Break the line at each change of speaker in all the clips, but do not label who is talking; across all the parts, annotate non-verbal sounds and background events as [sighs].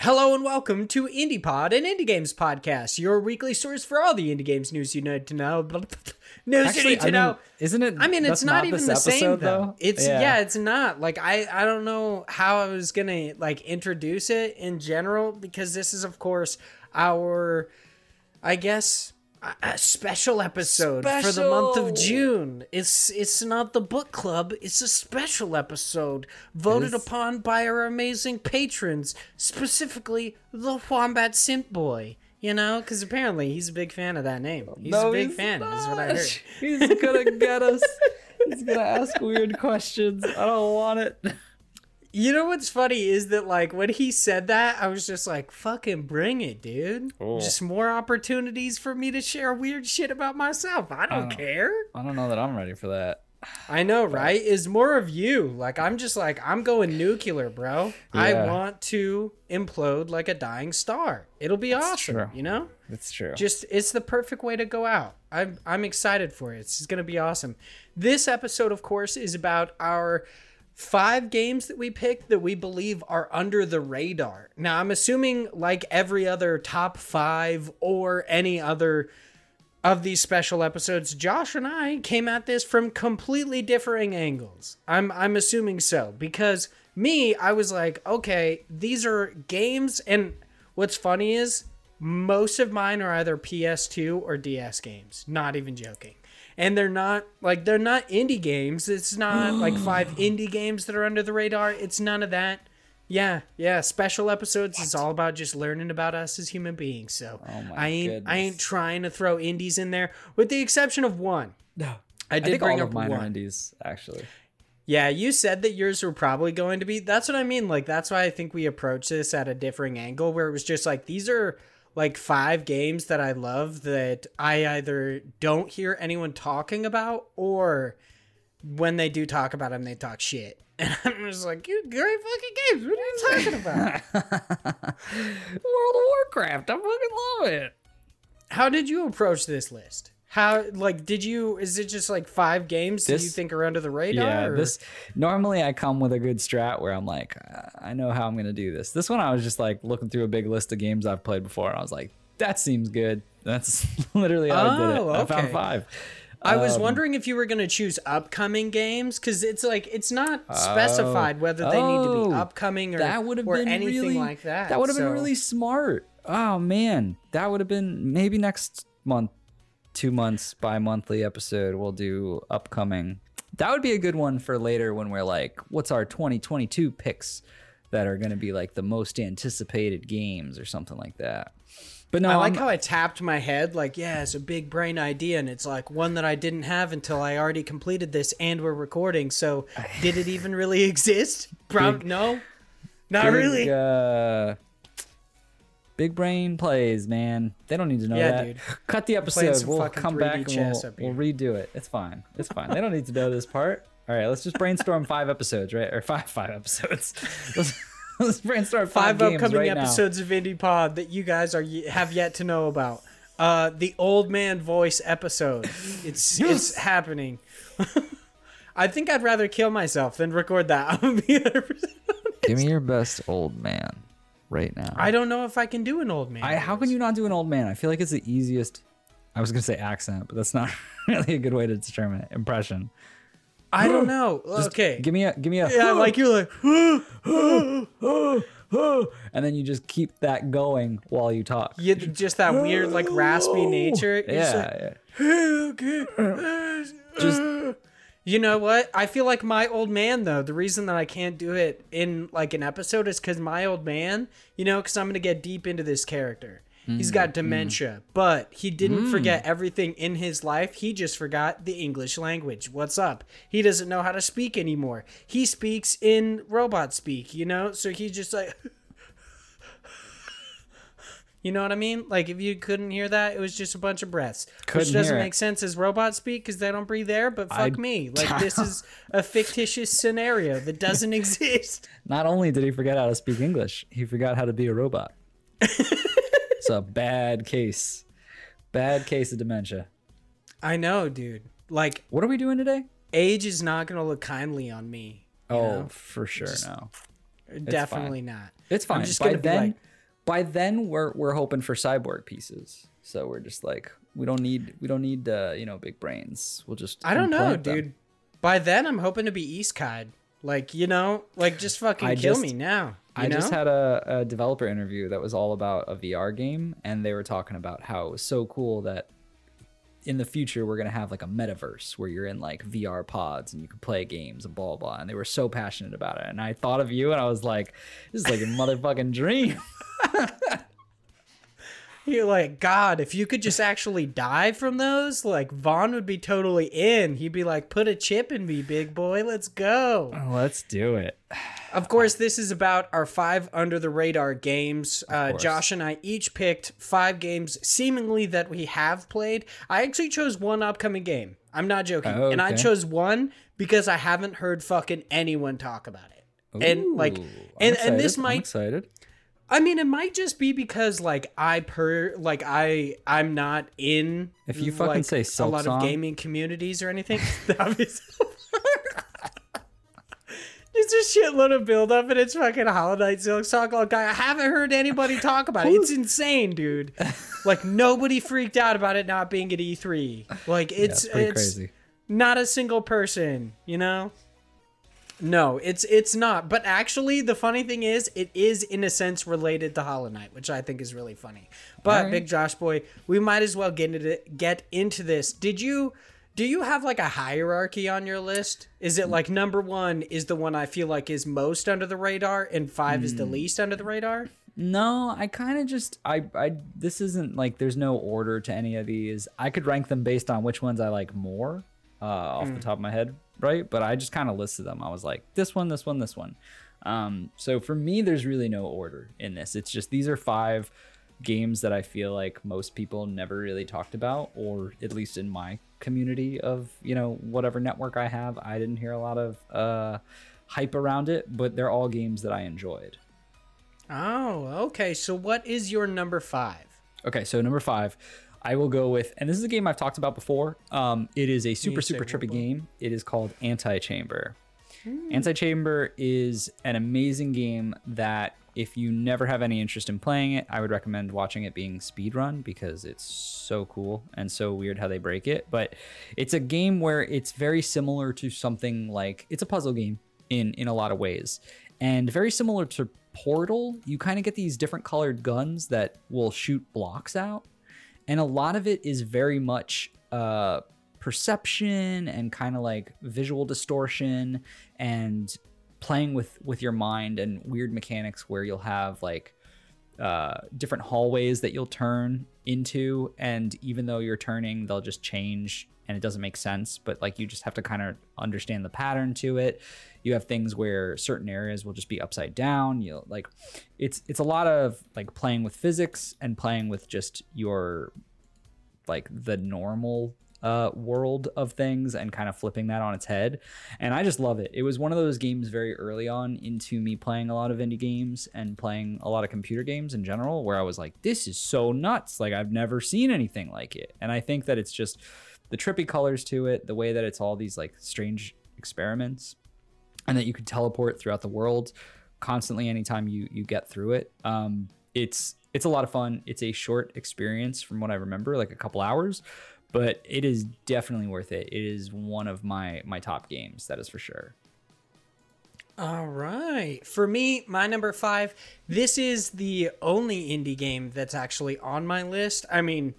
Hello and welcome to IndiePod, an indie games podcast, your weekly source for all the indie games news you need to know. [laughs] news
Actually,
you need to
I mean,
know.
isn't it?
I mean, it's
that's
not, even the same
episode,
though. It's yeah.
yeah.
it's not. Like I I don't know how I was going to like introduce it in general because this is of course our I guess a- special episode for the month of June. It's it's not the book club, it's a special episode voted upon by our amazing patrons, specifically the Wombat Simp Boy. You know, because apparently he's a big fan of that name. He's a big
he's
fan, is what I heard.
He's gonna get us. He's gonna ask weird questions. I don't want it. [laughs]
You know what's funny is that like when he said that, I was just like, "Fucking bring it, dude!
Oh.
Just more opportunities for me to share weird shit about myself. I don't care.
I don't know that I'm ready for that.
I know, right? Is more of you. Like I'm just like I'm going nuclear, bro. I want to implode like a dying star. It'll be awesome,
true.
you know?
That's true.
Just it's the perfect way to go out. I'm I'm excited for it. It's going to be awesome. This episode of course is about our five games that we picked that we believe are under the radar. Now, I'm assuming like every other top 5 or any other of these special episodes, Josh and I came at this from completely differing angles. I'm I'm assuming so because me, I was like, okay, these are games and what's funny is most of mine are either PS2 or DS games. Not even joking. And they're not like they're not indie games. It's not like [gasps] five indie games that are under the radar. It's none of that. Yeah, yeah. Special episodes is all about just learning about us as human beings. So
Oh
I ain't I ain't trying to throw indies in there, with the exception of one.
no.
I
I
did
think
bring up
mine
one.
indies, actually.
Yeah, you said that yours were probably going to be. That's what I mean. Like that's why I think we approached this at a differing angle, where it was just like these are like five games that I love that I either don't hear anyone talking about or when they do talk about them, they talk shit. [laughs] And I'm just like, you great fucking games. What are you talking [laughs] about?
World of Warcraft. I fucking love it.
How did you approach this list? How like did you? Is it just like five games that you think are under the radar?
Yeah,
or-
this normally I come with a good strat where I'm like, I know how I'm gonna do this. This one I was just like looking through a big list of games I've played before, and I was like, that seems good. That's [laughs] literally how I did it.
Oh,
I found five.
I was
Um,
wondering if you were going to choose upcoming games because it's like it's not specified whether they need to be
Oh,
upcoming or
that would have been
anything
really,
like that.
That would have
So-
been really smart. Oh man, that would have been maybe next month, two months bi-monthly episode. We'll do upcoming. That would be a good one for later when we're like, what's our 2022 picks that are going to be like the most anticipated games or something like that. But no,
I like
I'm-
how I tapped my head, like, yeah, it's a big brain idea, and it's like one that I didn't have until I already completed this and we're recording. So, [sighs] did it even really [laughs] exist? Prob- no, not
big,
really.
Uh, big brain plays, man. They don't need to know
Yeah,
that.
dude. [laughs]
Cut the episode. We'll come back and we'll, we'll redo it. It's fine. It's fine. they don't need to know this part. All right, let's just brainstorm [laughs] five episodes, right? Or five five episodes. [laughs] Let's, let's brainstorm
Five
five,
upcoming
right now.
episodes of Indie Pod that you guys are have yet to know about. Uh, the old man voice episode. [gasps] It's it's happening. I think I'd rather kill myself than record that.
Give me your best old man right now.
I don't know if I can do an old man.
I, how can you not do an old man? I feel like it's the easiest. I was gonna say accent, but that's not [laughs] really a good way to determine it. Impression.
I don't [gasps] know.
Just
okay.
Give me a give me a
yeah, [gasps] like you're like [gasps]
and then you just keep that going while you talk.
you just that weird like raspy nature. You're just like,
Yeah,
okay.
Just-
you know what? I feel like my old man though. The reason that I can't do it in like an episode is because my old man. You know, because I'm gonna get deep into this character. He's got hmm. dementia, but he didn't hmm. forget everything in his life. He just forgot the English language. What's up? He doesn't know how to speak anymore. He speaks in robot speak, you know? So he just like [laughs] You know what I mean? Like if you couldn't hear that, it was just a bunch of breaths,
Couldn't
which doesn't
it.
make sense as robots speak because they don't breathe air. But fuck
I-
me, like [laughs] this is a fictitious scenario that doesn't [laughs] exist.
Not only did he forget how to speak English, he forgot how to be a robot. [laughs] it's a bad case. Bad case of dementia.
I know, dude. Like
What are we doing today?
age is not gonna look kindly on me.
Oh,
know?
for sure. no.
definitely not.
It's fine.
just
by
gonna be
then,
like-
by then we're we're hoping for cyborg pieces. So we're just like we don't need we don't need uh, you know big brains. We'll just
I don't know,
them.
dude. By then, I'm hoping to be East Kide. Like you know, like just fucking
I
kill
just-
me now.
I
know?
just had a, a developer interview that was all about a VR game, and they were talking about how it was so cool that in the future we're gonna have like a metaverse where you're in like VR pods and you can play games and blah blah. And they were so passionate about it, and I thought of you, and I was like, this is like a motherfucking dream. [laughs]
You're like, God, if you could just actually die from those, like Vaughn would be totally in. He'd be like, put a chip in me, big boy. Let's go.
Let's do it.
Of course, this is about our five under the radar games. Uh. Josh and I each picked five games seemingly that we have played. I actually chose one upcoming game. I'm not joking.
Oh,
And I chose one because I haven't heard fucking anyone talk about it. and like and, and this
excited. I'm
might
excited.
I mean, it might just be because like I per like I I'm not in
If you fucking
like,
say
a lot
Song-
of gaming communities or anything. [laughs] that was Just a shitload of build up and it's fucking Hollow Knight Silksong. Like I haven't heard anybody talk about it. It's [laughs] insane, dude. Like nobody freaked out about it not being at E3. Like
Yeah,
it's
it's
it's
crazy.
not a single person, you know? No, it's it's not. But actually, the funny thing is, it is in a sense related to Hollow Knight, which I think is really funny. But
Alright.
Big Josh Boy, we might as well get into get into this. Did you do you have like a hierarchy on your list? Is it like number one is the one I feel like is most under the radar, and five is the
Hmm.
least under the radar?
No, I kind of just I I this isn't like there's no order to any of these. I could rank them based on which ones I like more uh, off the top of my head, right? But I just kind of listed them. I was like this one, this one, this one. Um, so for me, there's really no order in this. It's just these are five games that I feel like most people never really talked about, or at least in my community of you know whatever network I have, I didn't hear a lot of uh, hype around it. But they're all games that I enjoyed.
Oh, okay. So what is your number five?
Okay, so number five, I will go with, and this is a game I've talked about before. Um, it is a super super trippy game. It is called Antichamber. Anti Chamber is an amazing game that if you never have any interest in playing it, I would recommend watching it being speedrun because it's so cool and so weird how they break it. But it's a game where it's very similar to something like it's a puzzle game in in a lot of ways. And very similar to Portal, you kind of get these different colored guns that will shoot blocks out and a lot of it is very much uh perception and kind of like visual distortion and playing with with your mind and weird mechanics where you'll have like uh different hallways that you'll turn into. And even though you're turning they'll just change and it doesn't make sense but like you just have to kind of understand the pattern to it you have things where certain areas will just be upside down you know, like it's it's a lot of like playing with physics and playing with just your like the normal uh, world of things and kind of flipping that on its head. And I just love it. It was one of those games very early on into me playing a lot of indie games and playing a lot of computer games in general, where I was like, this is so nuts. Like, I've never seen anything like it. And I think that it's just the trippy colors to it, the way that it's all these like strange experiments and that you could teleport throughout the world constantly anytime you you get through it um it's it's a lot of fun it's a short experience from what i remember like a couple hours but it is definitely worth it it is one of my my top games that is for sure
All right. For me, my number five, this is the only indie game that's actually on my list. I mean,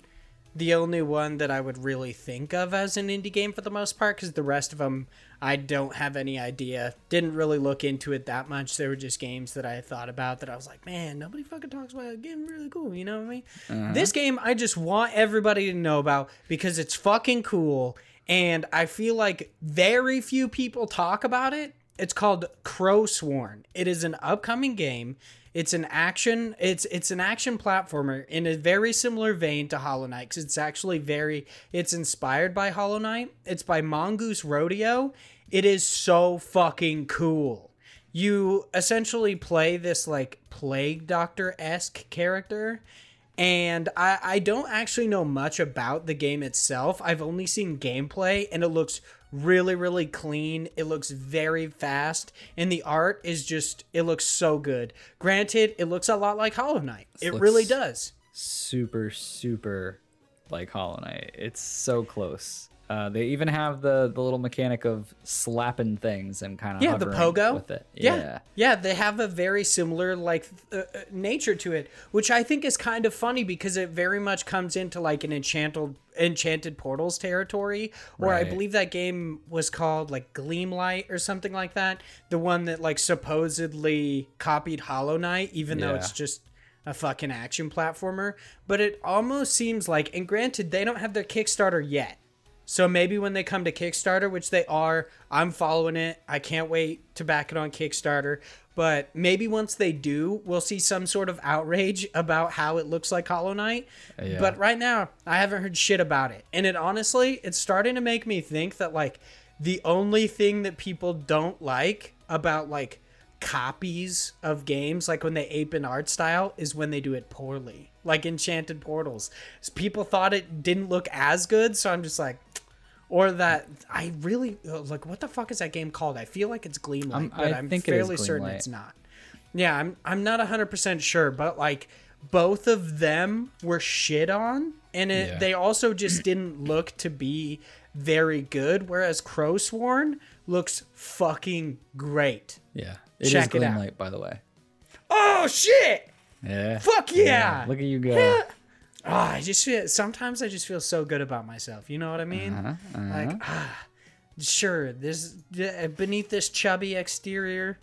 the only one that I would really think of as an indie game for the most part, because the rest of them, I don't have any idea. Didn't really look into it that much. They were just games that I thought about that I was like, man, nobody fucking talks about it. Game really cool. You know what I mean? Uh-huh. This game, I just want everybody to know about because it's fucking cool. And I feel like very few people talk about it. It's called Crowsworn. It is an upcoming game. It's an action. It's it's an action platformer in a very similar vein to Hollow Knight. Cause it's actually very. It's inspired by Hollow Knight. It's by Mongoose Rodeo. It is so fucking cool. You essentially play this like plague doctor esque character, and I, I don't actually know much about the game itself. I've only seen gameplay, and it looks really, really clean. It looks very fast, and the art is just, it looks so good. Granted, it looks a lot like Hollow Knight. It really does.
super super like Hollow Knight. It's so close. Uh, they even have the the little mechanic of slapping things and kind of
Yeah, the pogo
with it.
Yeah.
Yeah.
yeah, they have a very similar like uh, uh, nature to it, which I think is kind of funny because it very much comes into like an enchanted enchanted portals territory. Or I believe that game was called like Gleamlight or something like that. The one that like supposedly copied Hollow Knight, even though it's just a fucking action platformer. But it almost seems like, and granted, they don't have their Kickstarter yet. So maybe when they come to Kickstarter, which they are, I'm following it. I can't wait to back it on Kickstarter. But maybe once they do, we'll see some sort of outrage [laughs] about how it looks like Hollow Knight.
Yeah.
But right now, I haven't heard shit about it. And it honestly, it's starting to make me think that like the only thing that people don't like about like copies of games, like when they ape an art style, is when they do it poorly. Like Enchanted Portals. People thought it didn't look as good, so I'm just like, or that I really like. What the fuck is that game called? I feel like it's Gleamlight,
Um,
but
I
I'm
think it
fairly certain it's not. Yeah, I'm I'm not 100% sure, but like both of them were shit on and it,
Yeah.
they also just didn't look to be very good whereas Crowsworn looks fucking great.
Yeah. It is
Check it out.
Gleamlight, by the way.
Oh shit.
Yeah.
Fuck yeah.
Look at you go. [laughs]
Oh, I just feel sometimes I just feel so good about myself. You know what I mean?
Uh-huh,
Like, ah, sure, this beneath this chubby exterior,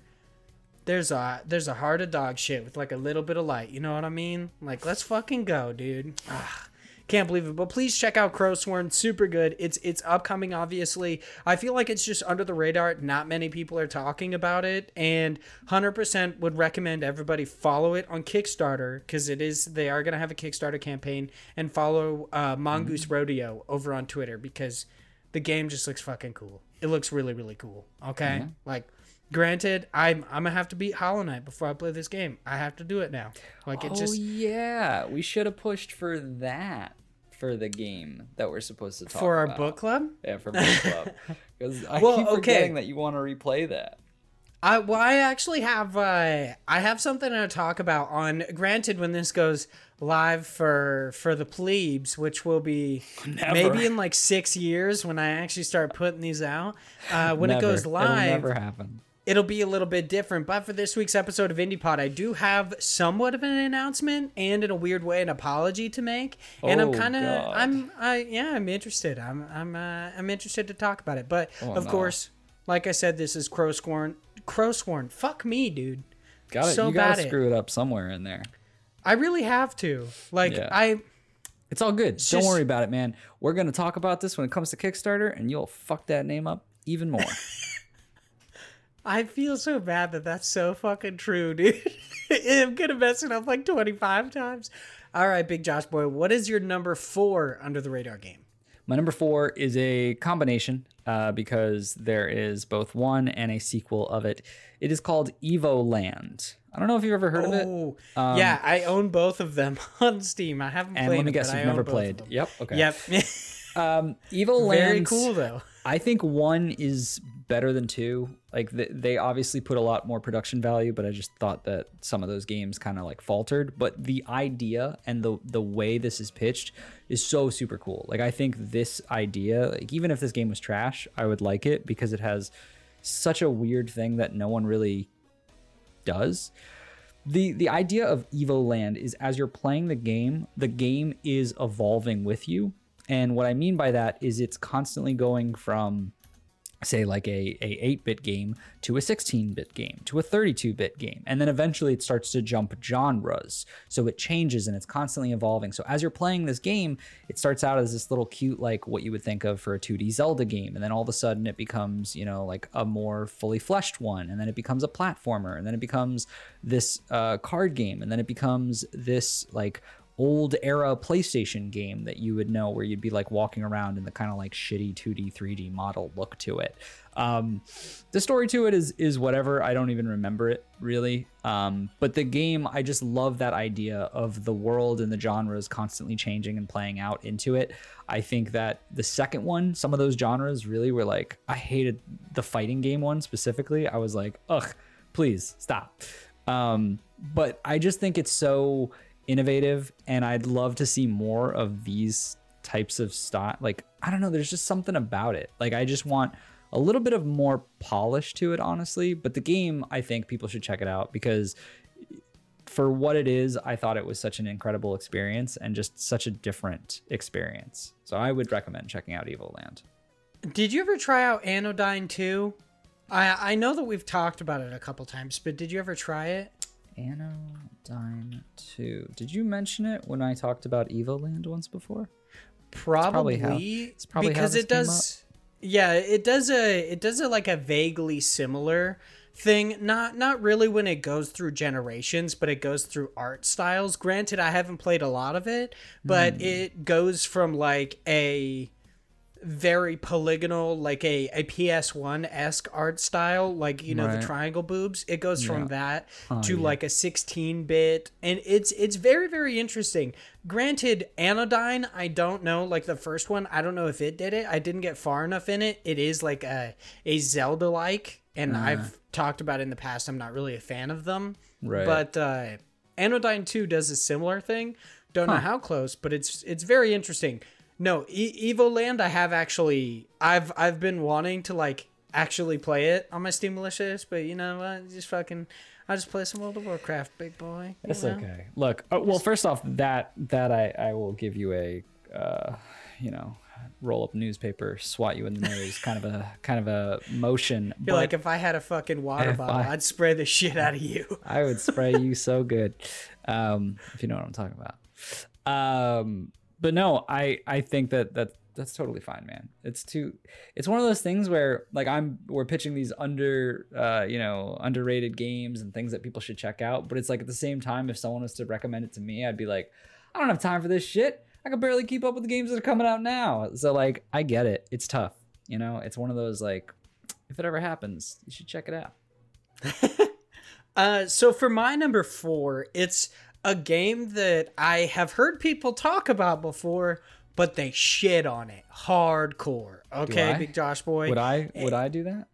there's a there's a heart of dog shit with like a little bit of light. You know what I mean? Like, let's fucking go, dude. Ah, can't believe it. But please check out Crowsworn. Super good. It's it's upcoming. Obviously, I feel like it's just under the radar. Not many people are talking about it, and hundred percent would recommend everybody follow it on Kickstarter because it is they are gonna have a Kickstarter campaign and follow uh, Mongoose Rodeo over on Twitter because the game just looks fucking cool. It looks really really cool. Okay, like. Granted, I'm I'm gonna have to beat Hollow Knight before I play this game. I have to do it now. Like it
oh
just
yeah, we should have pushed for that for the game that we're supposed to talk about.
for our
about.
book club.
Yeah, for book club. [laughs] Because I
Well,
keep
okay.
forgetting that you want to replay that.
I well, I actually have uh, I have something to talk about on. Granted, when this goes live for for the plebes, which will be [laughs] maybe in like six years when I actually start putting these out. Uh, when it
Never.
goes
It'll
live,
never happen.
It'll be a little bit different. But for this week's episode of IndiePod, I do have somewhat of an announcement and in a weird way an apology to make. And I'm
Oh,
kind of I'm I yeah I'm interested. I'm I'm uh, I'm interested to talk about it. But
Oh,
of
no.
course, like I said, this is Crowsworn. Crowsworn. Fuck me, dude.
Got it.
So
you gotta screw it up somewhere in there.
I really have to. Like
Yeah.
I
It's all good. Don't
just-
worry about it, man. We're gonna talk about this when it comes to Kickstarter, and you'll fuck that name up even more. [laughs]
I feel so bad that that's so fucking true, dude. [laughs] I'm gonna mess it up like 25 times. All right, Big Josh boy, what is your number four under the radar game?
My number four is a combination uh, because there is both one and a sequel of it. It is called Evoland. I don't know if you've ever heard of it.
Oh, yeah, I own both of them [laughs] on Steam. I haven't
And
played.
And let me
it,
guess, you've never
own both of
played. Yep. Okay.
Yep. [laughs]
Um, Evoland.
Very cool though.
I think one is better than two. Like th- they obviously put a lot more production value, but I just thought that some of those games kind of like faltered. But the idea and the the way this is pitched is so super cool. Like I think this idea, like even if this game was trash, I would like it because it has such a weird thing that no one really does. The the idea of Evoland is as you're playing the game, the game is evolving with you. And what I mean by that is it's constantly going from say like a, a 8-bit game to a 16-bit game to a 32-bit game. And then eventually it starts to jump genres. So it changes and it's constantly evolving. So as you're playing this game it starts out as this little cute like what you would think of for a 2d zelda game. And then all of a sudden it becomes you know like a more fully fleshed one. And then it becomes a platformer. And then it becomes this uh, card game. And then it becomes this like old era PlayStation game that you would know where you'd be like walking around in the kind of like shitty 2D 3D model look to it. Um, the story to it is is whatever. I don't even remember it really. Um, but the game, I just love that idea of the world and the genres constantly changing and playing out into it. I think that the second one, some of those genres really were like I hated the fighting game one specifically. I was like, ugh, please stop. Um, but I just think it's so innovative and I'd love to see more of these types of style like I don't know there's just something about it like I just want a little bit of more polish to it honestly but the game I think people should check it out because for what it is I thought it was such an incredible experience and just such a different experience so I would recommend checking out Evoland.
Did you ever try out Anodyne 2? I I know that we've talked about it a couple times, but did you ever try it?
Anodyne 2. Did you mention it when I talked about Evoland once before?
Probably,
probably how- it's probably
because it does. Yeah, it does a it does a like a vaguely similar thing. Not not really when it goes through generations, but it goes through art styles. Granted, I haven't played a lot of it, but
Hmm.
it goes from like a very polygonal, like a, a PS1 esque art style, like you know
Right.
the triangle boobs. It goes from that
Oh,
to
yeah.
like a 16 bit, and it's it's very very interesting. Granted, Anodyne, I don't know, like the first one, I don't know if it did it. I didn't get far enough in it. It is like a a Zelda like, and I've talked about it in the past. I'm not really a fan of them,
Right.
But uh, Anodyne 2 does a similar thing. Don't know how close, but it's it's very interesting. No, e- Evoland I have actually I've I've been wanting to like actually play it on my Steam wishlist, but you know what? Just fucking I just play some World of Warcraft, big boy.
That's
know?
okay. Look, uh, well, first off, that that I I will give you a uh, you know roll up newspaper, swat you in the nose, kind of a kind of a motion.
Feel
but
like if I had a fucking water bottle,
I-
I'd spray the shit out of you.
I would spray you so [laughs] good, um, if you know what I'm talking about. Um, but no, I I think that that that's totally fine, man. It's too. It's one of those things where like I'm we're pitching these under uh you know underrated games and things that people should check out, but it's like at the same time, if someone was to recommend it to me, I'd be like, I don't have time for this shit. I can barely keep up with the games that are coming out now. So like I get it. It's tough. You know, it's one of those like if it ever happens, you should check it out. [laughs]
Uh, so for my number four, it's a game that I have heard people talk about before, but they shit on it hardcore. Okay, Big Josh boy.
Would I eh, would I do that?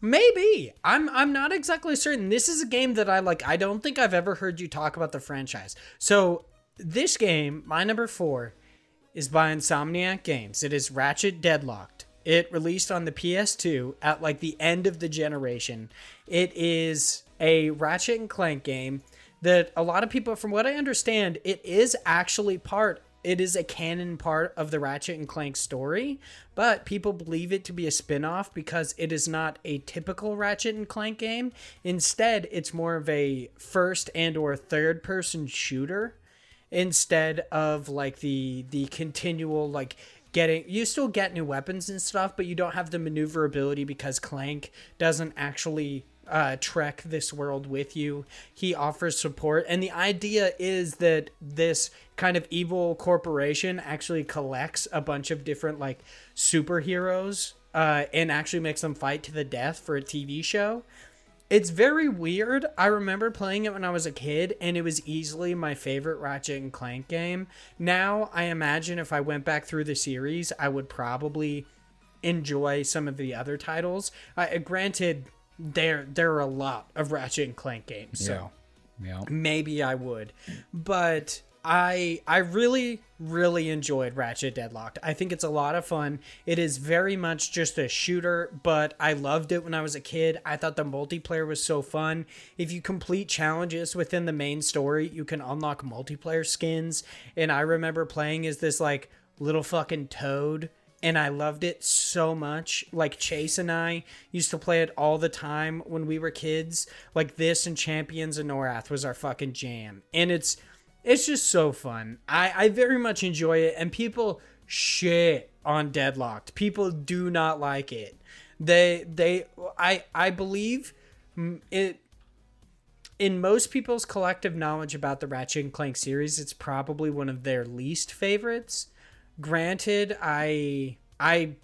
Maybe. I'm I'm not exactly certain. This is a game that I like. I don't think I've ever heard you talk about the franchise. So this game, my number four, is by Insomniac Games. It is Ratchet Deadlocked. It released on the PS2 at like the end of the generation. It is a Ratchet and Clank game that a lot of people, from what I understand, it is actually part it is a canon part of the Ratchet and Clank story, but people believe it to be a spin-off because it is not a typical Ratchet and Clank game. Instead, it's more of a first and or third person shooter instead of like the the continual like getting you still get new weapons and stuff, but you don't have the maneuverability because Clank doesn't actually uh, trek this world with you. He offers support, and the idea is that this kind of evil corporation actually collects a bunch of different like superheroes uh, and actually makes them fight to the death for a TV show. It's very weird. I remember playing it when I was a kid, and it was easily my favorite Ratchet and Clank game. Now, I imagine if I went back through the series, I would probably enjoy some of the other titles. Uh, granted, there there are a lot of Ratchet and Clank games, so
Yeah.
maybe I would. But I I really really enjoyed Ratchet Deadlocked. I think it's a lot of fun. It is very much just a shooter, but I loved it when I was a kid. I thought the multiplayer was so fun. If you complete challenges within the main story, you can unlock multiplayer skins, and I remember playing as this like little fucking toad and I loved it so much. Like Chase and I used to play it all the time when we were kids. Like this and Champions of Norrath was our fucking jam. And it's it's just so fun. I I very much enjoy it and people shit on Deadlocked. People do not like it. They they I I believe it in most people's collective knowledge about the Ratchet and Clank series, it's probably one of their least favorites. Granted, I I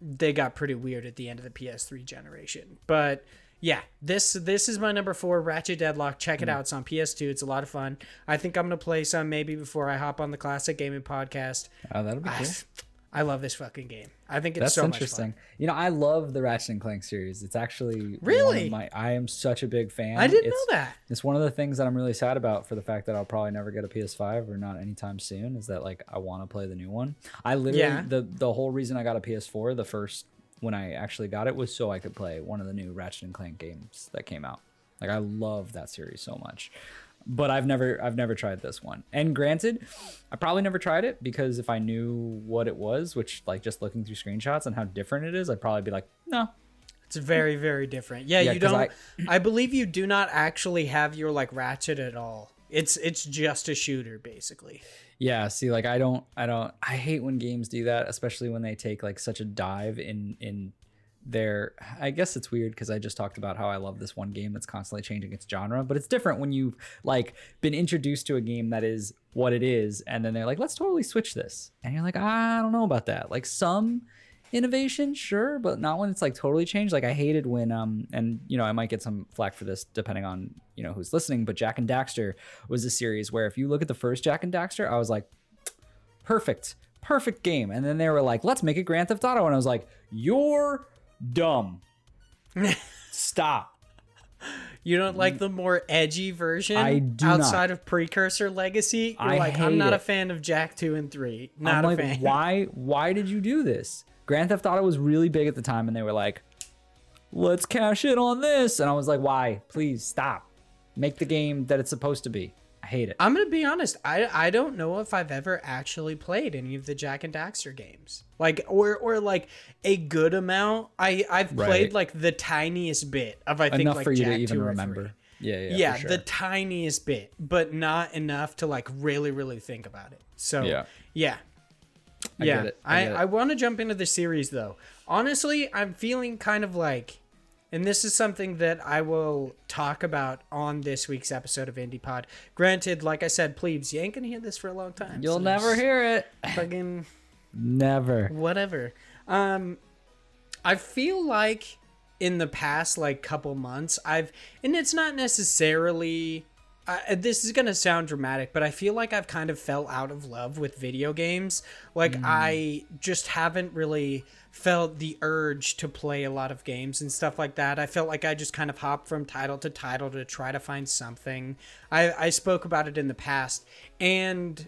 they got pretty weird at the end of the PS3 generation. But yeah, this this is my number four, Ratchet Deadlock. Check it hmm. out. It's on PS2. It's a lot of fun. I think I'm gonna play some maybe before I hop on the Classic Gaming Podcast.
Oh, that'll be
I,
cool.
I love this fucking game. I think it's
That's
so
interesting.
much fun.
You know, I love the Ratchet and Clank series. It's actually one
Really?
of my. I am such a big fan.
I didn't
It's-
know that.
It's one of the things that I'm really sad about for the fact that I'll probably never get a PS5 or not anytime soon. Is that like I want to play the new one. I literally
Yeah.
the the whole reason I got a PS4, the first when I actually got it was so I could play one of the new Ratchet and Clank games that came out. Like I love that series so much. But I've never I've never tried this one. And granted, I probably never tried it because if I knew what it was, which like just looking through screenshots and how different it is, I'd probably be like, no,
It's very, very different. Yeah,
Yeah,
you don't. I, [clears throat]
I-
believe you do not actually have your like ratchet at all. It's it's just a shooter basically.
Yeah, see, like I don't, I don't, I hate when games do that, especially when they take like such a dive in in their. I guess it's weird because I just talked about how I love this one game that's constantly changing its genre, but it's different when you've like been introduced to a game that is what it is, and then they're like, let's totally switch this, and you're like, I don't know about that. Like some innovation sure but not when it's like totally changed like i hated when um and you know i might get some flack for this depending on you know who's listening but Jak and Daxter was a series where if you look at the first Jak and Daxter i was like perfect perfect game and then they were like let's make it grand theft auto and i was like you're dumb [laughs] stop
You don't like the more edgy version.
I do not.
outside of Precursor Legacy. You're
I
like, I'm not a fan of Jak two and three. Not
I'm
a
like,
fan.
why? [laughs] Why did you do this? Grand Theft Auto was really big at the time, and they were like, "Let's cash in on this," and I was like, "Why? Please stop. Make the game that it's supposed to be." I hate it.
I'm gonna be honest. I I don't know if I've ever actually played any of the Jak and Daxter games. Like or or like a good amount. I I've played like the tiniest bit of I think
Enough
like
for you
Jak
to even
2 or
remember.
3.
Yeah, yeah,
Yeah,
sure.
the tiniest bit, but not enough to like really really think about it. So
Yeah.
yeah.
I
yeah,
get it. I
I. I want to jump into the series though. Honestly, I'm feeling kind of like, and this is something that I will talk about on this week's episode of Indie Pod. Granted, like I said, plebes, you ain't gonna hear this for a long time.
You'll
so
never hear it. [laughs]
fucking
Never.
whatever. Um, I feel like in the past like couple months, I've and it's not necessarily. Uh, this is gonna sound dramatic, but I feel like I've kind of fell out of love with video games. Like I just haven't really felt the urge to play a lot of games and stuff like that. I felt like I just kind of hopped from title to title to try to find something. I, I spoke about it in the past, and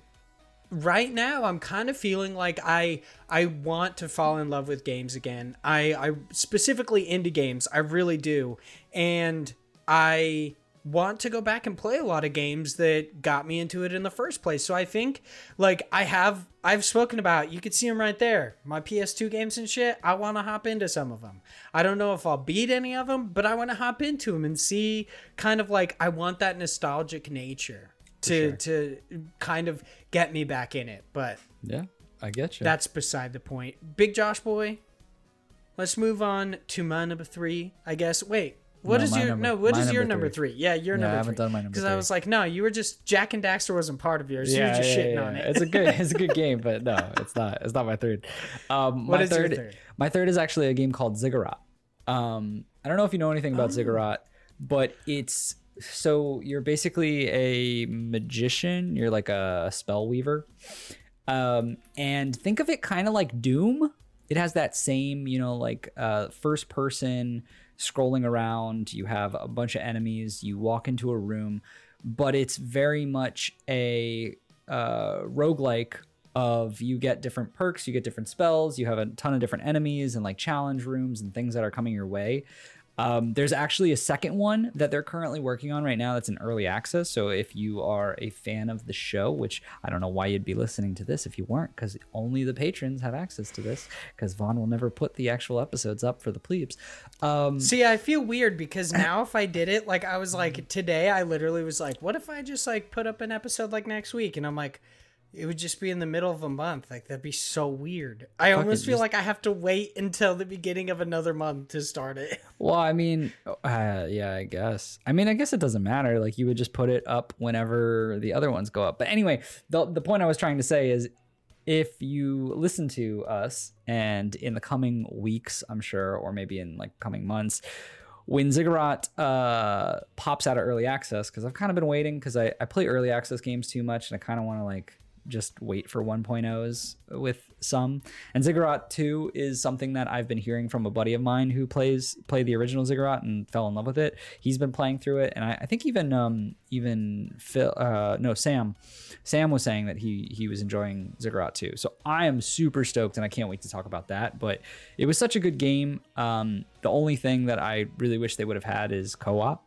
right now I'm kind of feeling like I I want to fall in love with games again. I I specifically indie games. I really do. And I want to go back and play a lot of games that got me into it in the first place. So I think like I have I've spoken about you could see them right there. My PS2 games and shit. I want to hop into some of them. I don't know if I'll beat any of them, but I want to hop into them and see kind of like I want that nostalgic nature to to kind of get me back in it. But
Yeah, I get you.
that's beside the point. Big Josh boy, let's move on to my number three. I guess. Wait, what
No,
is your
number-
no? What is your
number three.
three? Yeah, your
Yeah, I
number
haven't
three.
done my number
Because I was like, no, you were just Jak and Daxter wasn't part of yours. you were just shitting on it.
It's a good, [laughs] it's a good game, but no, it's not. It's not my third. Um,
What
my
is your
third,
third?
My third is actually a game called Ziggurat. Um, I don't know if you know anything about
Oh.
Ziggurat, but it's so you're basically a magician. You're like a spell weaver, um, and think of it kind of like Doom. It has that same, you know, like uh, first person scrolling around. You have a bunch of enemies. You walk into a room, but it's very much a uh, roguelike of you get different perks, you get different spells, you have a ton of different enemies and like challenge rooms and things that are coming your way. Um, there's actually a second one that they're currently working on right now that's in early access. So if you are a fan of the show, which I don't know why you'd be listening to this if you weren't, because only the patrons have access to this, because Vaughn will never put the actual episodes up for the plebes. Um,
See, I feel weird because now if I did it, like I was like today, I literally was like, what if I just like put up an episode like next week? And I'm like, it would just be in the middle of a month. Like that'd be so weird. I almost
it,
feel
just-
like I have to wait [laughs] until the beginning of another month to start it. [laughs]
Well, I mean, uh, yeah, I guess. I mean, I guess it doesn't matter. Like you would just put it up whenever the other ones go up. But anyway, the the point I was trying to say is if you listen to us and in the coming weeks, I'm sure, or maybe in like coming months, when Ziggurat uh, pops out of early access, because I've kind of been waiting because I, I play early access games too much and I kind of want to like just wait for 1.0s with some. And Ziggurat 2 is something that I've been hearing from a buddy of mine who plays played the original Ziggurat and fell in love with it. He's been playing through it, and I, I think even um even Phil uh no Sam Sam was saying that he he was enjoying Ziggurat 2. So I am super stoked and I can't wait to talk about that. But it was such a good game. Um the only thing that I really wish they would have had is co-op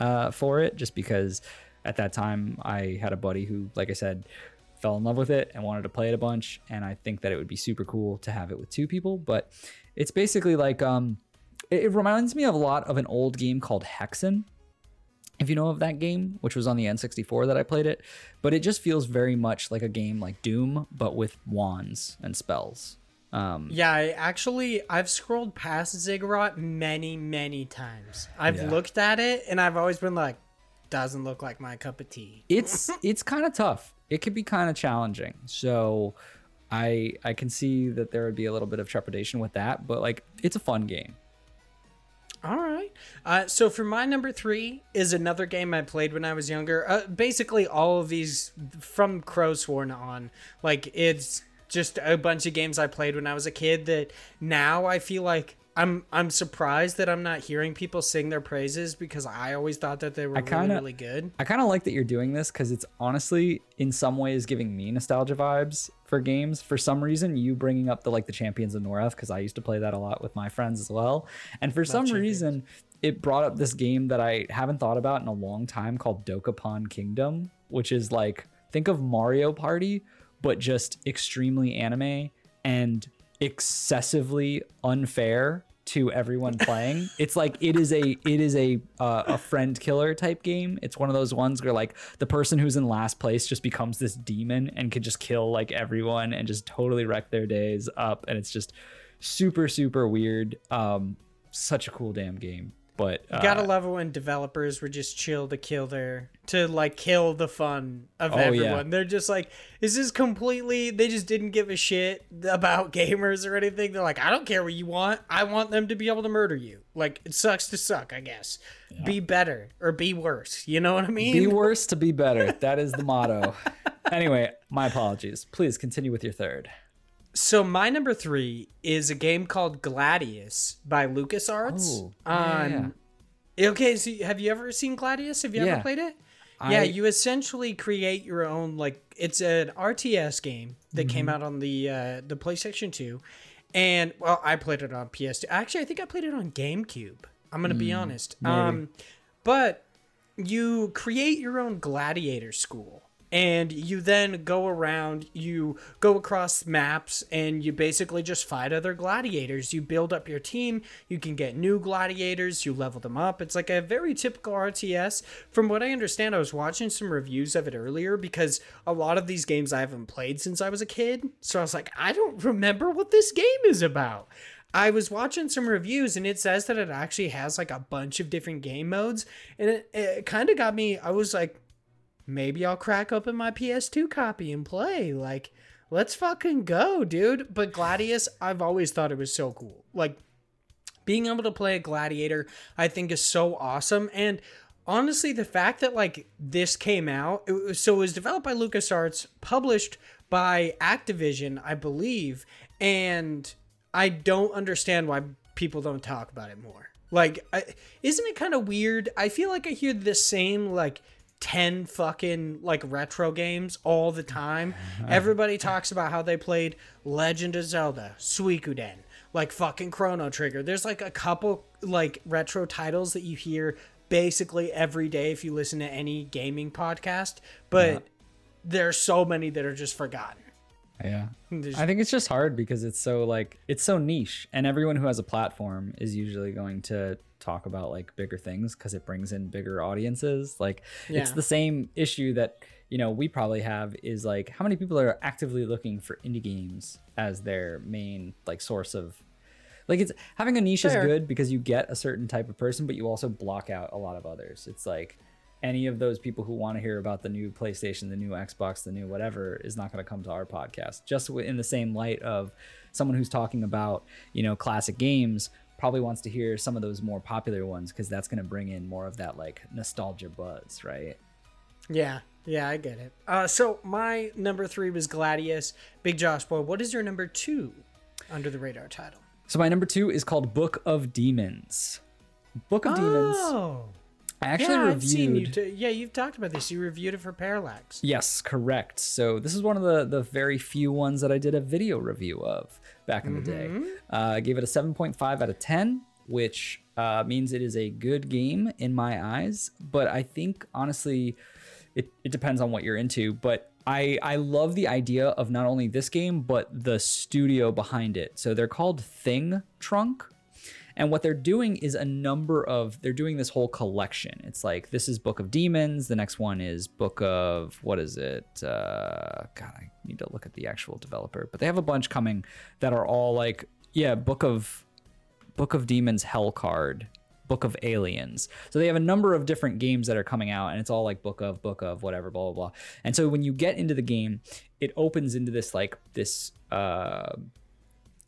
uh for it, just because at that time I had a buddy who, like I said, fell in love with it and wanted to play it a bunch and i think that it would be super cool to have it with two people but it's basically like um it, it reminds me of a lot of an old game called hexen if you know of that game which was on the n64 that i played it but it just feels very much like a game like doom but with wands and spells um
Yeah, I actually I've scrolled past Ziggurat many, many times. I've
Yeah.
looked at it and I've always been like, doesn't look like my cup of tea.
it's it's kind of tough. It could be kind of challenging. So I I can see that there would be a little bit of trepidation with that, but like it's a fun game.
All right. Uh, so for my number three is another game I played when I was younger. Uh, basically, all of these from Crowsworn on, like it's just a bunch of games I played when I was a kid that now I feel like I'm I'm surprised that I'm not hearing people sing their praises because I always thought that they were
I kinda-
really really good.
I kind of like that you're doing this because it's honestly in some ways giving me nostalgia vibes for games. For some reason, you bringing up the like the Champions of Norrath because I used to play that a lot with my friends as well. And for some
Champions.
reason, it brought up this game that I haven't thought about in a long time called Dokapon Kingdom, which is like think of Mario Party but just extremely anime and excessively unfair to everyone playing. [laughs] it's like it is a it is a uh, a friend killer type game. It's one of those ones where like the person who's in last place just becomes this demon and can just kill like everyone and just totally wreck their days up and it's just super super weird. Um such a cool damn game. But uh,
Gotta love it when developers were just chill to kill their to like kill the fun of
Oh, yeah.
everyone. They're just like, this is completely. They just didn't give a shit about [laughs] gamers or anything. They're like, I don't care what you want. I want them to be able to murder you. Like it sucks to suck, I guess. Be better or be worse. You know what I mean?
be [laughs] worse to be better. That is the motto. anyway, my apologies. Please continue with your third.
So my number three is a game called Gladius by LucasArts.
Oh, yeah, yeah,
Um, Okay, so have you ever seen Gladius? Have you
Yeah.
ever played it?
I-
yeah, you essentially create your own like it's an RTS game that came
Mm-hmm.
out on the uh, the PlayStation 2. And well, I played it on PS2. Actually, I think I played it on GameCube. I'm going to
Mm,
be honest. Um but you create your own gladiator school and you then go around you go across maps and you basically just fight other gladiators. You build up your team you can get new gladiators you level them up. It's like a very typical rts from what i understand i was watching some reviews of it earlier because a lot of these games i haven't played since i was a kid. So i was like i don't remember what this game is about. I was watching some reviews and it says that it actually has like a bunch of different game modes and it, it kind of got me I was like maybe I'll crack open my PS2 copy and play. Like let's fucking go dude. But Gladius I've always thought it was so cool. Like being able to play a gladiator I think is so awesome. And honestly the fact that like this came out it was, so it was developed by LucasArts published by Activision I believe. And I don't understand why people don't talk about it more. Like I, isn't it kind of weird? I feel like I hear the same like 10 fucking like retro games all the time. [laughs] Everybody talks about how they played Legend of Zelda, Suikoden, like fucking Chrono Trigger. There's like a couple like retro titles that you hear basically every day if you listen to any gaming podcast, but there's so many that are just forgotten.
Yeah.
There's-
I think it's just hard because it's so like it's so niche and everyone who has a platform is usually going to talk about like bigger things cuz it brings in bigger audiences. Like it's the same issue that you know we probably have is like how many people are actively looking for indie games as their main like source of like it's having a niche
Fair.
is good because you get a certain type of person but you also block out a lot of others. It's like any of those people who want to hear about the new PlayStation, the new Xbox, the new whatever is not going to come to our podcast. Just in the same light of someone who's talking about, you know, classic games probably wants to hear some of those more popular ones because that's going to bring in more of that like nostalgia buzz, right?
Yeah, yeah, I get it. Uh, so my number three was Gladius. Big Josh boy, what is your number two under the radar title?
So my number 2 is called Book of Demons. Book of Demons.
Oh,
I actually
yeah,
reviewed
I've seen you. T- yeah, you've talked about this. You reviewed it for Parallax.
Yes, correct. So this is one of the the very few ones that I did a video review of back in the day. Uh, I gave it a 7.5 out of 10, which uh, means it is a good game in my eyes. But I think honestly, it, it depends on what you're into. But I I love the idea of not only this game but the studio behind it. So they're called Thing Trunk. And what they're doing is a number of they're doing this whole collection. It's like this is Book of Demons, the next one is Book of what is it? Uh god, I need to look at the actual developer. But they have a bunch coming that are all like yeah, Book of Book of Demons Hellcard, Book of Aliens. So they have a number of different games that are coming out, and it's all like Book of, Book of, whatever, blah blah blah. And so when you get into the game, it opens into this like this uh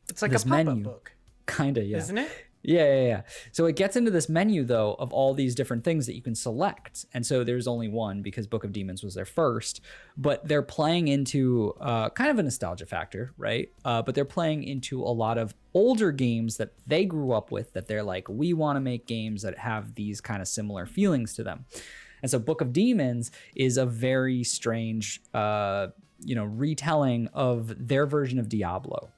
It's like a pop-up
menu.
book,
kind of yeah.
isn't it?
Yeah, yeah, yeah. So it gets into this menu though of all these different things that you can select, and so there's only one because Book of Demons was their first, but they're playing into uh, kind of a nostalgia factor, right? Uh, but they're playing into a lot of older games that they grew up with that they're like, we want to make games that have these kind of similar feelings to them. And so Book of Demons is a very strange, uh, you know, retelling of their version of Diablo.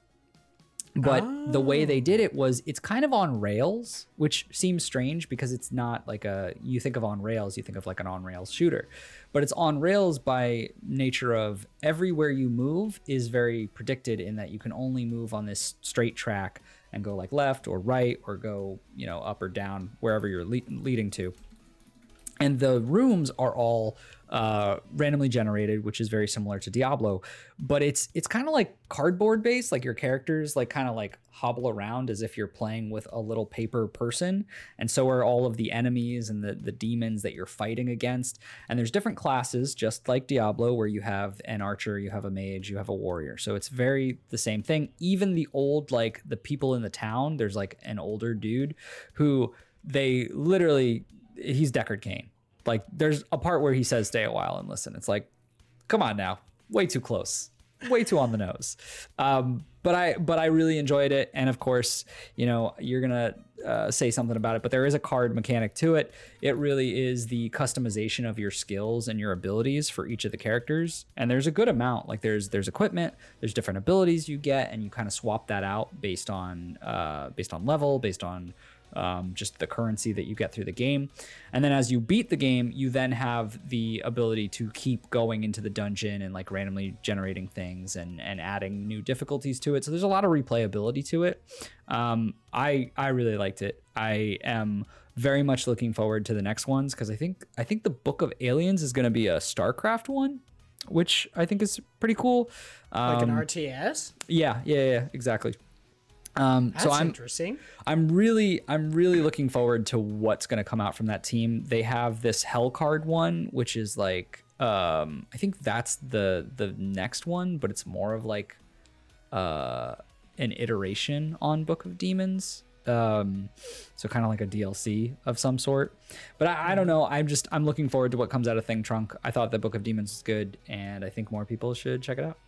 But the way they did it oh. was it's kind of on rails, which seems strange because it's not like a you think of on rails, you think of like an on rails shooter. But it's on rails by nature of everywhere you move is very predicted in that you can only move on this straight track and go like left or right or go, you know, up or down wherever you're le- leading to and the rooms are all uh, randomly generated, which is very similar to Diablo, but it's it's kind of like cardboard based. Like your characters like kind of like hobble around as if you're playing with a little paper person, and so are all of the enemies and the the demons that you're fighting against. And there's different classes, just like Diablo, where you have an archer, you have a mage, you have a warrior. So it's very the same thing. Even the old like the people in the town, there's like an older dude who they literally he's Deckard Cain. Like there's a part where he says stay a while and listen. It's like, come on now. Way too close. Way too on the nose. Um, but I but I really enjoyed it. And of course, you know, you're gonna uh, say something about it, but there is a card mechanic to it. It really is the customization of your skills and your abilities for each of the characters. And there's a good amount. Like there's there's equipment, there's different abilities you get, and you kind of swap that out based on uh, based on level, based on um, just the currency that you get through the game. And then as you beat the game, you then have the ability to keep going into the dungeon and like randomly generating things and, and adding new difficulties to it. So there's a lot of replayability to it. Um, I I really liked it. I am very much looking forward to the next ones because I think I think the Book of Aliens is going to be a StarCraft one, which I think is pretty cool.
Like an
Um,
RTS.
yeah, yeah, yeah, exactly. Um,
That's
so I'm
interesting.
I'm really I'm really looking forward to what's going to come out from that team. They have this Hellcard one, which is like um I think that's the the next one, but it's more of like uh an iteration on Book of Demons. Um so kind of like a DLC of some sort. But I, I don't know. I'm just I'm looking forward to what comes out of Thing Trunk. I thought the Book of Demons was good and I think more people should check it out.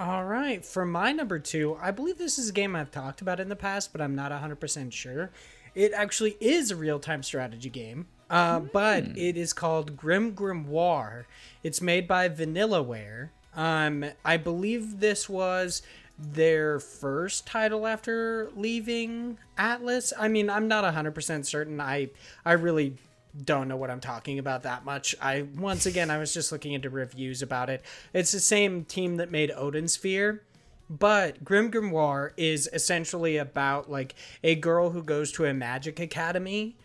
All right, for my number two, I believe this is a game I've talked about in the past, but I'm not 100% sure. It actually is a real time strategy game. Uh, but it is called Grim Grimoire. It's made by Vanillaware. Um, I believe this was their first title after leaving Atlus. I mean, I'm not 100% certain. I I really don't know what I'm talking about that much. I once again I was just looking into reviews about it. It's the same team that made Odin Sphere. But Grim Grimoire is essentially about like a girl who goes to a magic academy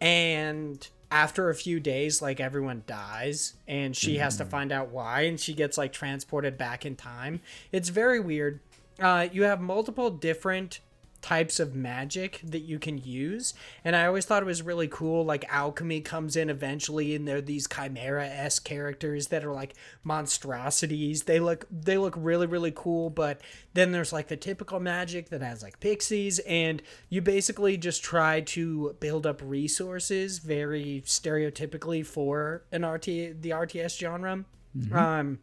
and after a few days like everyone dies and she has to find out why and she gets like transported back in time. It's very weird. Uh, you have multiple different types of magic that you can use and i always thought it was really cool like alchemy comes in eventually and they're these chimera s characters that are like monstrosities they look they look really really cool but then there's like the typical magic that has like pixies and you basically just try to build up resources very stereotypically for an rt the rts genre um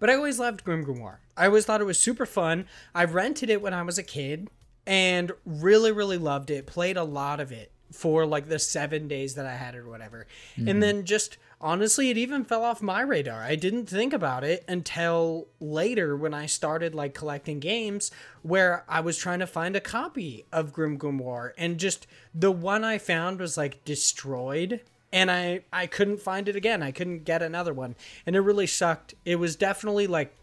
but I always loved Grim Grimoire. I always thought it was super fun. I rented it when I was a kid and really, really loved it. Played a lot of it for like the seven days that I had it or whatever. And mm-hmm. then just honestly, it even fell off my radar. I didn't think about it until later when I started like collecting games where I was trying to find a copy of Grim Grimoire and just the one I found was like destroyed and I I couldn't find it again. I couldn't get another one, and it really sucked. It was definitely like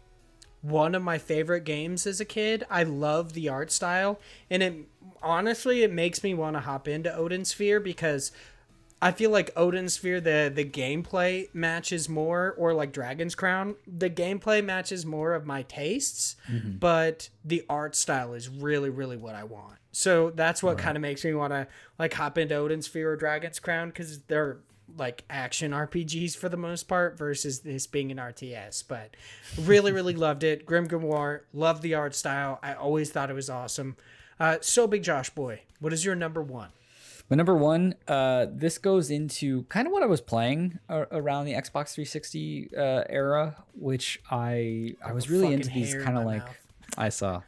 one of my favorite games as a kid. I love the art style, and it honestly it makes me want to hop into Odin Sphere because I feel like Odin Sphere the the gameplay matches more, or like Dragon's Crown, the gameplay matches more of my tastes, mm-hmm. but the art style is really really what I want. So that's what kind of makes me want to like hop into Odin Sphere or Dragon's Crown because they're like action RPGs for the most part versus this being an RTS. But really really [laughs] loved it. Grim Grimoire, loved the art style. I always thought it was awesome. Uh, so big Josh boy, what is your number one?
My number one, uh, this goes into kind of what I was playing a- around the Xbox 360 uh, era, which I I was really into these kind of like
mouth.
I saw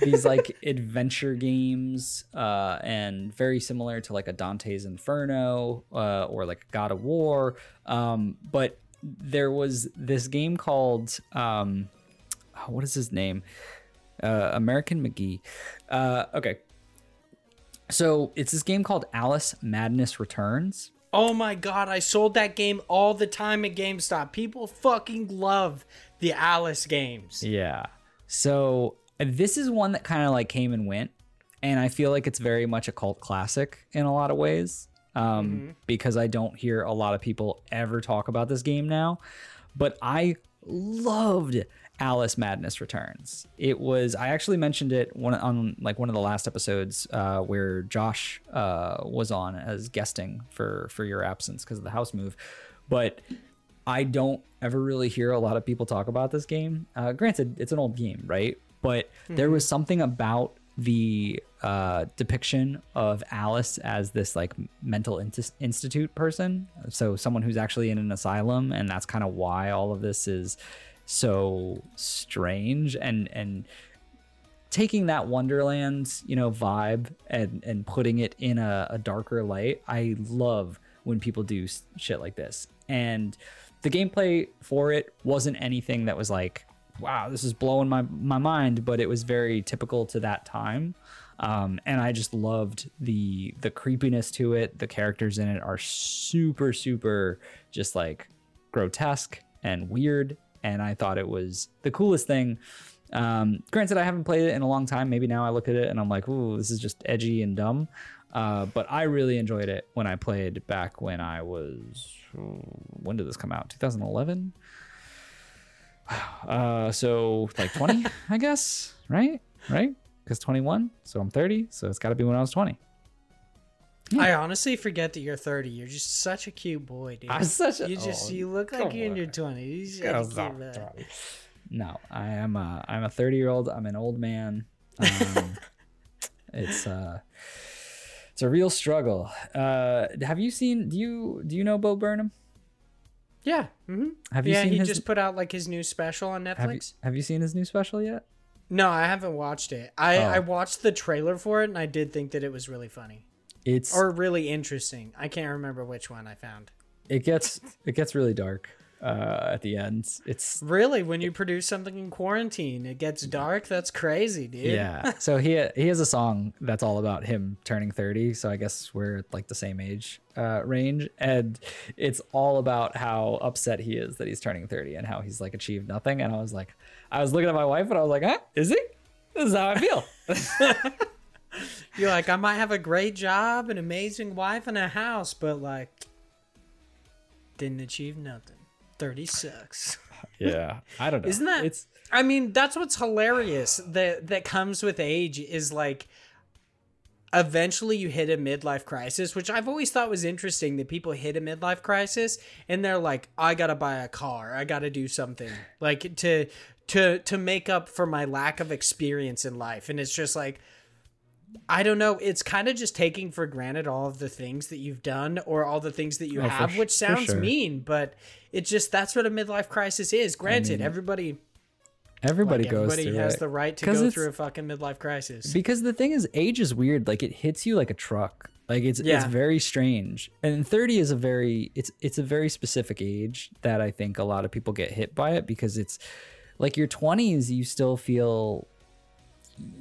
these like [laughs] adventure games, uh, and very similar to like a Dante's Inferno uh, or like God of War. Um, but there was this game called um, oh, what is his name? Uh, American McGee. Uh, okay, so it's this game called Alice Madness Returns.
Oh my god, I sold that game all the time at GameStop. People fucking love the Alice games.
Yeah. So this is one that kind of like came and went, and I feel like it's very much a cult classic in a lot of ways. Um, because I don't hear a lot of people ever talk about this game now, but I loved Alice Madness Returns. It was I actually mentioned it one on like one of the last episodes uh, where Josh uh, was on as guesting for for your absence because of the house move, but I don't ever really hear a lot of people talk about this game. Uh, granted, it's an old game, right? But there was something about the uh, depiction of Alice as this like mental intis- institute person. So someone who's actually in an asylum, and that's kind of why all of this is so strange and and taking that Wonderland, you know, vibe and and putting it in a, a darker light. I love when people do shit like this. And the gameplay for it wasn't anything that was like, wow, this is blowing my my mind, but it was very typical to that time. Um, and I just loved the the creepiness to it. The characters in it are super super just like grotesque and weird and I thought it was the coolest thing. Um, granted, I haven't played it in a long time. Maybe now I look at it and I'm like, ooh, this is just edgy and dumb. Uh, but I really enjoyed it when I played back when I was. When did this come out? 2011. [sighs] Uh, so like 20, [laughs] I guess, right? Right? Because 21. So I'm 30. So it's got to be when I was 20.
I honestly forget that you're 30. You're just such a cute boy, dude.
I'm such a-
you just
oh,
you look like you're in your 20s.
Gotta
You're such a
stop,
cute boy.
No, I am a I'm a 30 year old. I'm an old man. [laughs] Um, it's uh it's a real struggle. Uh have you seen do you do you know Bo Burnham?
Yeah. hmm
Have you
yeah,
seen
he
his
just put out like his new special on Netflix.
have you, have you seen his new special yet?
No, I haven't watched it. I
Oh.
I watched the trailer for it and I did think that it was really funny.
It's
or really interesting. I can't remember which one I found.
it gets it gets really dark uh, at the end. It's
Really, when you produce something in quarantine, it gets dark. That's crazy, dude.
yeah. so he he has a song that's all about him turning 30. So I guess we're at, like the same age uh, range, and it's all about how upset he is that he's turning 30 and how he's like achieved nothing. And I was like, I was looking at my wife and I was like, huh, is he? This is how I feel. [laughs]
You're like, I might have a great job, an amazing wife, and a house, but like, didn't achieve nothing. Thirty sucks.
yeah, I don't [laughs] know.
Isn't that?
It's
I mean, that's what's hilarious that that comes with age is like. Eventually, you hit a midlife crisis, which I've always thought was interesting. That people hit a midlife crisis and they're like, "I gotta buy a car. I gotta do something like to to to make up for my lack of experience in life." And it's just like, I don't know. It's kind of just taking for granted all of the things that you've done or all the things that you
Oh,
have, which sounds
sure.
mean, but it's just that's what a midlife crisis is. Granted, everybody
everybody
like,
goes
everybody has
it.
the right to go through a fucking midlife crisis.
because the thing is age is weird like it hits you like a truck like it's
Yeah.
it's very strange and 30 is a very it's it's a very specific age that i think a lot of people get hit by it because it's like your 20s you still feel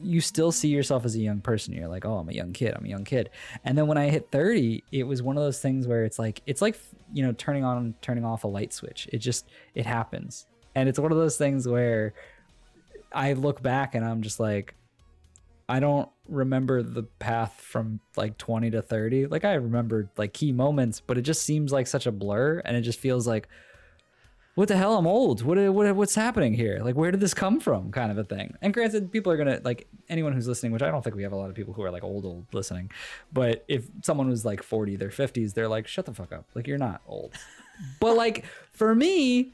you still see yourself as a young person. You're like oh i'm a young kid. I'm a young kid. And then when i hit 30 it was one of those things where it's like it's like you know turning on turning off a light switch. It just it happens. And it's one of those things where i look back and i'm just like I don't remember the path from like 20 to 30. Like I remember like key moments, but it just seems like such a blur and it just feels like what the hell I'm old. What what what's happening here? Like where did this come from kind of a thing. And granted people are to like anyone who's listening, which I don't think we have a lot of people who are like old old listening. But if someone was like 40, their 50s, they're like shut the fuck up. Like you're not old. but like for me,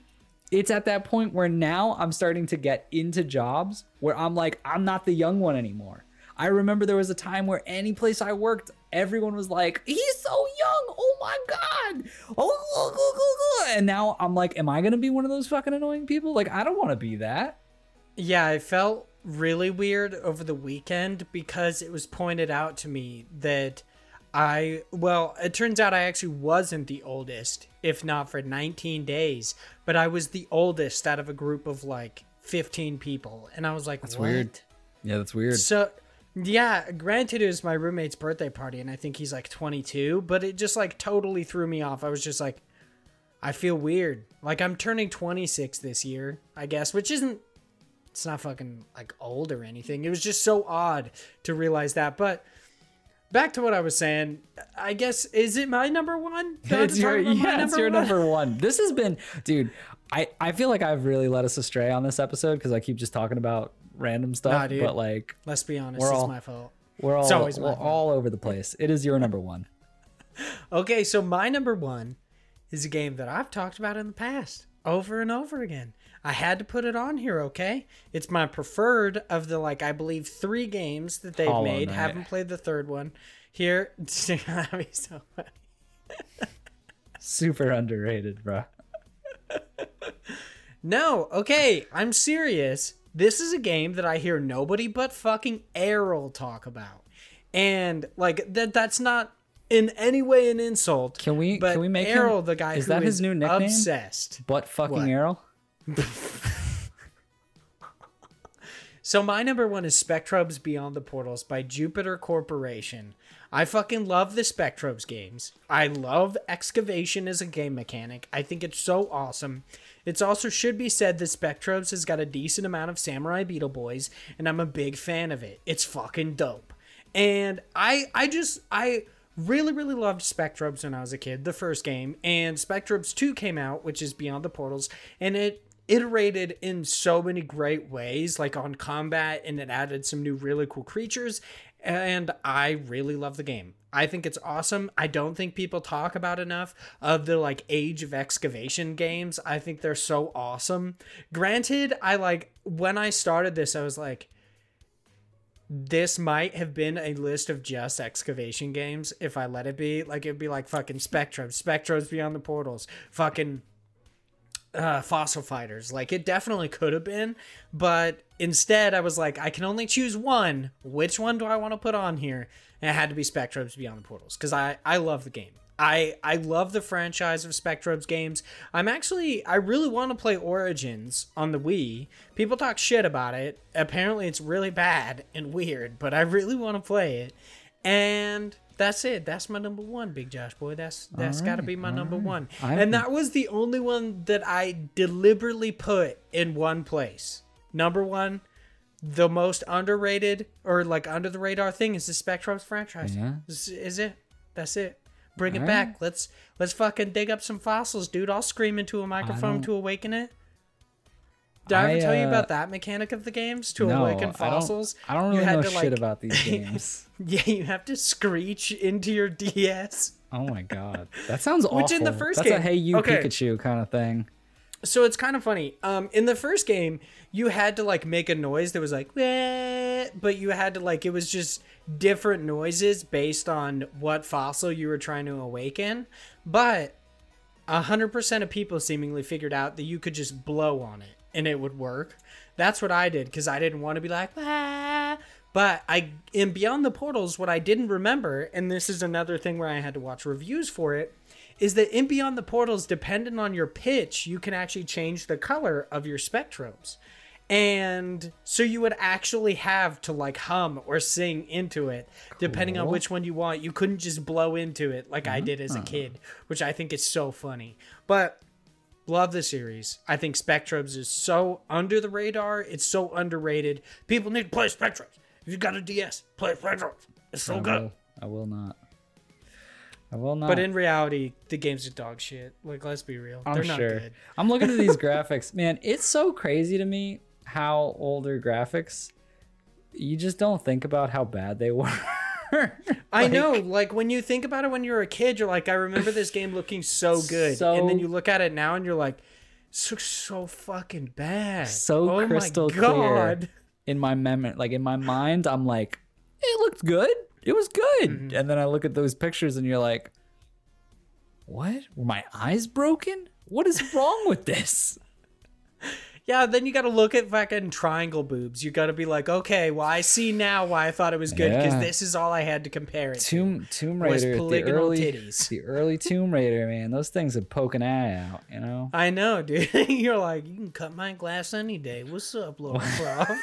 it's at that point where now I'm starting to get into jobs where I'm like, I'm not the young one anymore. I remember there was a time where any place I worked, everyone was like, he's so young. Oh my God. Oh, oh, oh, oh, oh." and now I'm like, am I going to be one of those fucking annoying people? Like, I don't want to be that.
Yeah, I felt really weird over the weekend because it was pointed out to me that I, well, it turns out I actually wasn't the oldest, if not for 19 days, but I was the oldest out of a group of like 15 people. And I was like,
That's
"What?"
weird. Yeah, that's weird.
So, yeah, granted, it was my roommate's birthday party, and I think he's like 22, but it just like totally threw me off. I was just like, I feel weird. Like I'm turning 26 this year, I guess, which isn't, it's not fucking like old or anything. It was just so odd to realize that. But back to what I was saying, I guess, is it my number one? Do I have
it's your, yeah, it's your
one?
number one. This has been, dude. I, I feel like I've really led us astray on this episode because I keep just talking about random stuff.
Nah, dude.
but like,
Let's be honest, it's
all-
my fault.
we're all
It's always
we're all over the place. It is your number one. [laughs]
Okay, so my number one is a game that I've talked about in the past over and over again. I had to put it on here, okay? It's my preferred of the like I believe three games that they've
Hollow
made.
Knight.
Haven't played the third one. Here, [laughs] that'd be so funny.
Super underrated, bro. [laughs]
No, okay, I'm serious. This is a game that I hear nobody but fucking Errol talk about. And like that that's not in any way an insult.
Can we-
but
can we make him-
Errol the guy
is that his
is
new nickname?
obsessed.
But fucking
What?
Errol. [laughs]
So my number one is Spectrobes Beyond the Portals by Jupiter Corporation. I fucking love the Spectrobes games. I love excavation as a game mechanic. I think it's so awesome. It's also should be said that Spectrobes has got a decent amount of Samurai Beetle Boys, and I'm a big fan of it. It's fucking dope. And I I just I really really loved Spectrobes when I was a kid, the first game, and Spectrobes 2 came out, which is Beyond the Portals, and it iterated in so many great ways like on combat and it added some new really cool creatures and I really love the game. I think it's awesome. I don't think people talk about enough of the like age of excavation games. I think they're so awesome. Granted, I like when I started this I was like this might have been a list of just excavation games if I let it be. Like it'd be like fucking Spectrobes, Spectrobes Beyond the Portals, fucking uh, Fossil Fighters. Like it definitely could have been, but instead I was like, I can only choose one. Which one do I want to put on here? And it had to be Spectrobes Beyond the Portals because I I love the game. I I love the franchise of Spectrobes games. I'm actually I really want to play Origins on the Wii. People talk shit about it. Apparently it's really bad and weird, but I really want to play it. And that's it. That's my number one, Big Josh boy. That's that's got to be my number one.
I'm-
And that was the only one that I deliberately put in one place. Number one, the most underrated or like under the radar thing is the Spectrobes franchise.
Yeah.
Is, is it? That's it. Bring it
All
back.
right.
Let's let's fucking dig up some fossils, dude. I'll scream into a microphone to awaken it. Did I, ever
I,
tell you
uh,
about that mechanic of the games to
no,
awaken
I
fossils?
don't, I don't
You
really
had
know
to,
shit
like-
about these [laughs] games.
Yeah, you have to screech into your [laughs] DS.
oh my god, that sounds awful.
Which in the first
That's a
game-
hey you
okay.
Pikachu kind of thing.
So it's kind of funny. Um, in the first game, you had to like make a noise that was like, but you had to like it was just different noises based on what fossil you were trying to awaken. But hundred percent of people seemingly figured out that you could just blow on it and it would work. That's what I did because I didn't want to be like, but I in Beyond the Portals, what I didn't remember, and this is another thing where I had to watch reviews for it, is that in Beyond the Portals, depending on your pitch, you can actually change the color of your spectrobes. And so you would actually have to like hum or sing into it, depending on which one you want. You couldn't just blow into it like I did as a hmm. kid, which I think is so funny. But love the series. I think Spectrobes is so under the radar. It's so underrated. People need to play Spectrobes. If you got a DS, play Spectrobes. It's so
I
good.
will, I will not. I will not.
But in reality, the game's a dog shit. Like, let's be real.
I'm
They're not
sure.
good.
I'm looking at these [laughs] graphics, man. It's so crazy to me how older graphics. You just don't think about how bad they [laughs] were.
I know. Like, when you think about it when you're a kid, you're like, I remember this game looking so [laughs] good.
So-
and then you look at it now and you're like, so, so fucking bad.
So
oh
crystal
my
clear.
God.
in my memory, like in my mind, I'm like, it looked good. It was good.
Mm-hmm.
And then I look at those pictures and you're like, what? Were my eyes broken? What is wrong with this? [laughs]
Yeah, then you got to look at fucking triangle boobs. You got to be like, okay, well, I see now why I thought it was good because
Yeah.
this is all I had to compare it to.
Tomb Tomb
Was
Raider, the
polygonal
early,
titties.
the early Tomb Raider, man. Those things would poke an eye out, you know.
I know, dude. [laughs] You're like, you can cut my glass any day. What's up, Lara [laughs] Croft?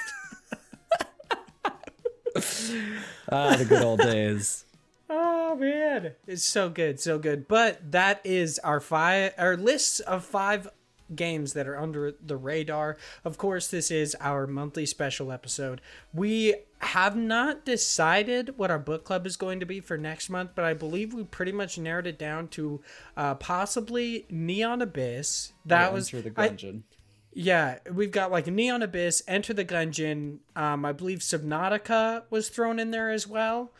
Ah, the good old days. [laughs]
Oh man, it's so good, so good. But that is our five, our list of five games that are under the radar. Of course, this is our monthly special episode. We have not decided what our book club is going to be for next month, but I believe we pretty much narrowed it down to uh, possibly Neon Abyss. That was
Enter the
I-
dungeon.
Yeah, we've got like Neon Abyss, Enter the Gungeon. Um, I believe Subnautica was thrown in there as well.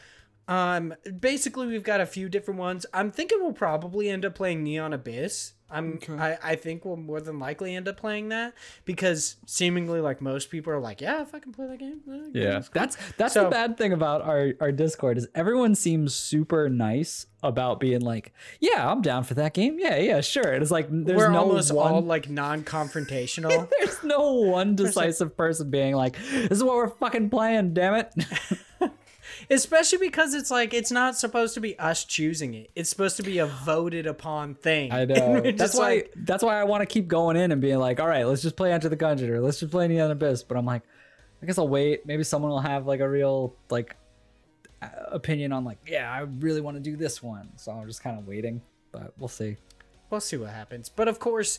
Um, basically, we've got a few different ones. I'm thinking we'll probably end up playing Neon Abyss. I'm, I, I think we'll more than likely end up playing that because seemingly, like most people are like, yeah, if I can play that game, eh,
Yeah,
cool."
that's that's
So-
the bad thing about our our Discord is everyone seems super nice about being like, yeah, I'm down for that game. Yeah, yeah, sure. And it's like there's
we're
no
almost
one,
all like non-confrontational. [laughs]
there's no one [laughs] decisive person being like, this is what we're fucking playing. Damn it. [laughs]
Especially because it's like it's not supposed to be us choosing it. It's supposed to be a voted upon thing.
I [laughs] know. That's why.
like,
that's why I want to keep going in and being like, all right, let's just play Enter the Gungeon or let's just play Neon Abyss. But I'm like, I guess I'll wait. Maybe someone will have like a real like opinion on like, yeah, I really want to do this one. So I'm just kind of waiting. But we'll see.
we'll see what happens. But of course,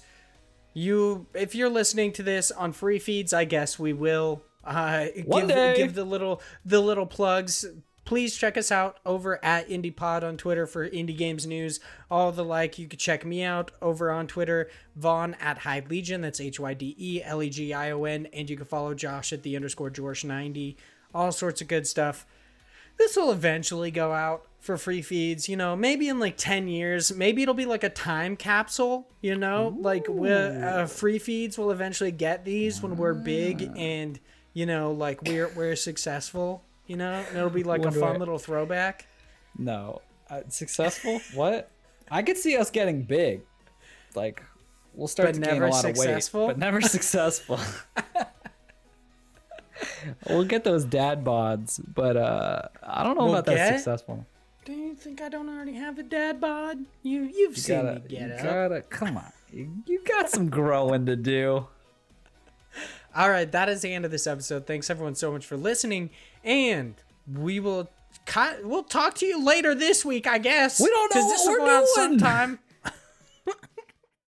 you if you're listening to this on free feeds, I guess we will uh,
One
give
day.
give the little the little plugs. Please check us out over at IndiePod on Twitter for indie games news. All the like. You could check me out over on Twitter, Vaughn at Hyde Legion. That's H Y D E L E G I O N. And you can follow Josh at the underscore George ninety. All sorts of good stuff this will eventually go out for free feeds you know maybe in like 10 years maybe it'll be like a time capsule you know like we uh, free feeds will eventually get these when we're big and you know like we're we're successful you know and it'll be [laughs] like a fun
where-
little throwback
No, uh, successful? what? I could see us getting big, like we'll start
But
to gain a lot
successful?
of weight, but [laughs] never successful. [laughs] we'll get those dad bods, but uh, I don't know
We'll
about that successful.
Do you think I don't already have a dad bod? You you've
You
seen
gotta,
me get
you
up.
gotta, come on. You, you got some growing to do.
All right, that is the end of this episode. Thanks everyone so much for listening, and we will. We'll talk to you later this week, I guess.
We don't know
this
what
will
we're doing.
sometime.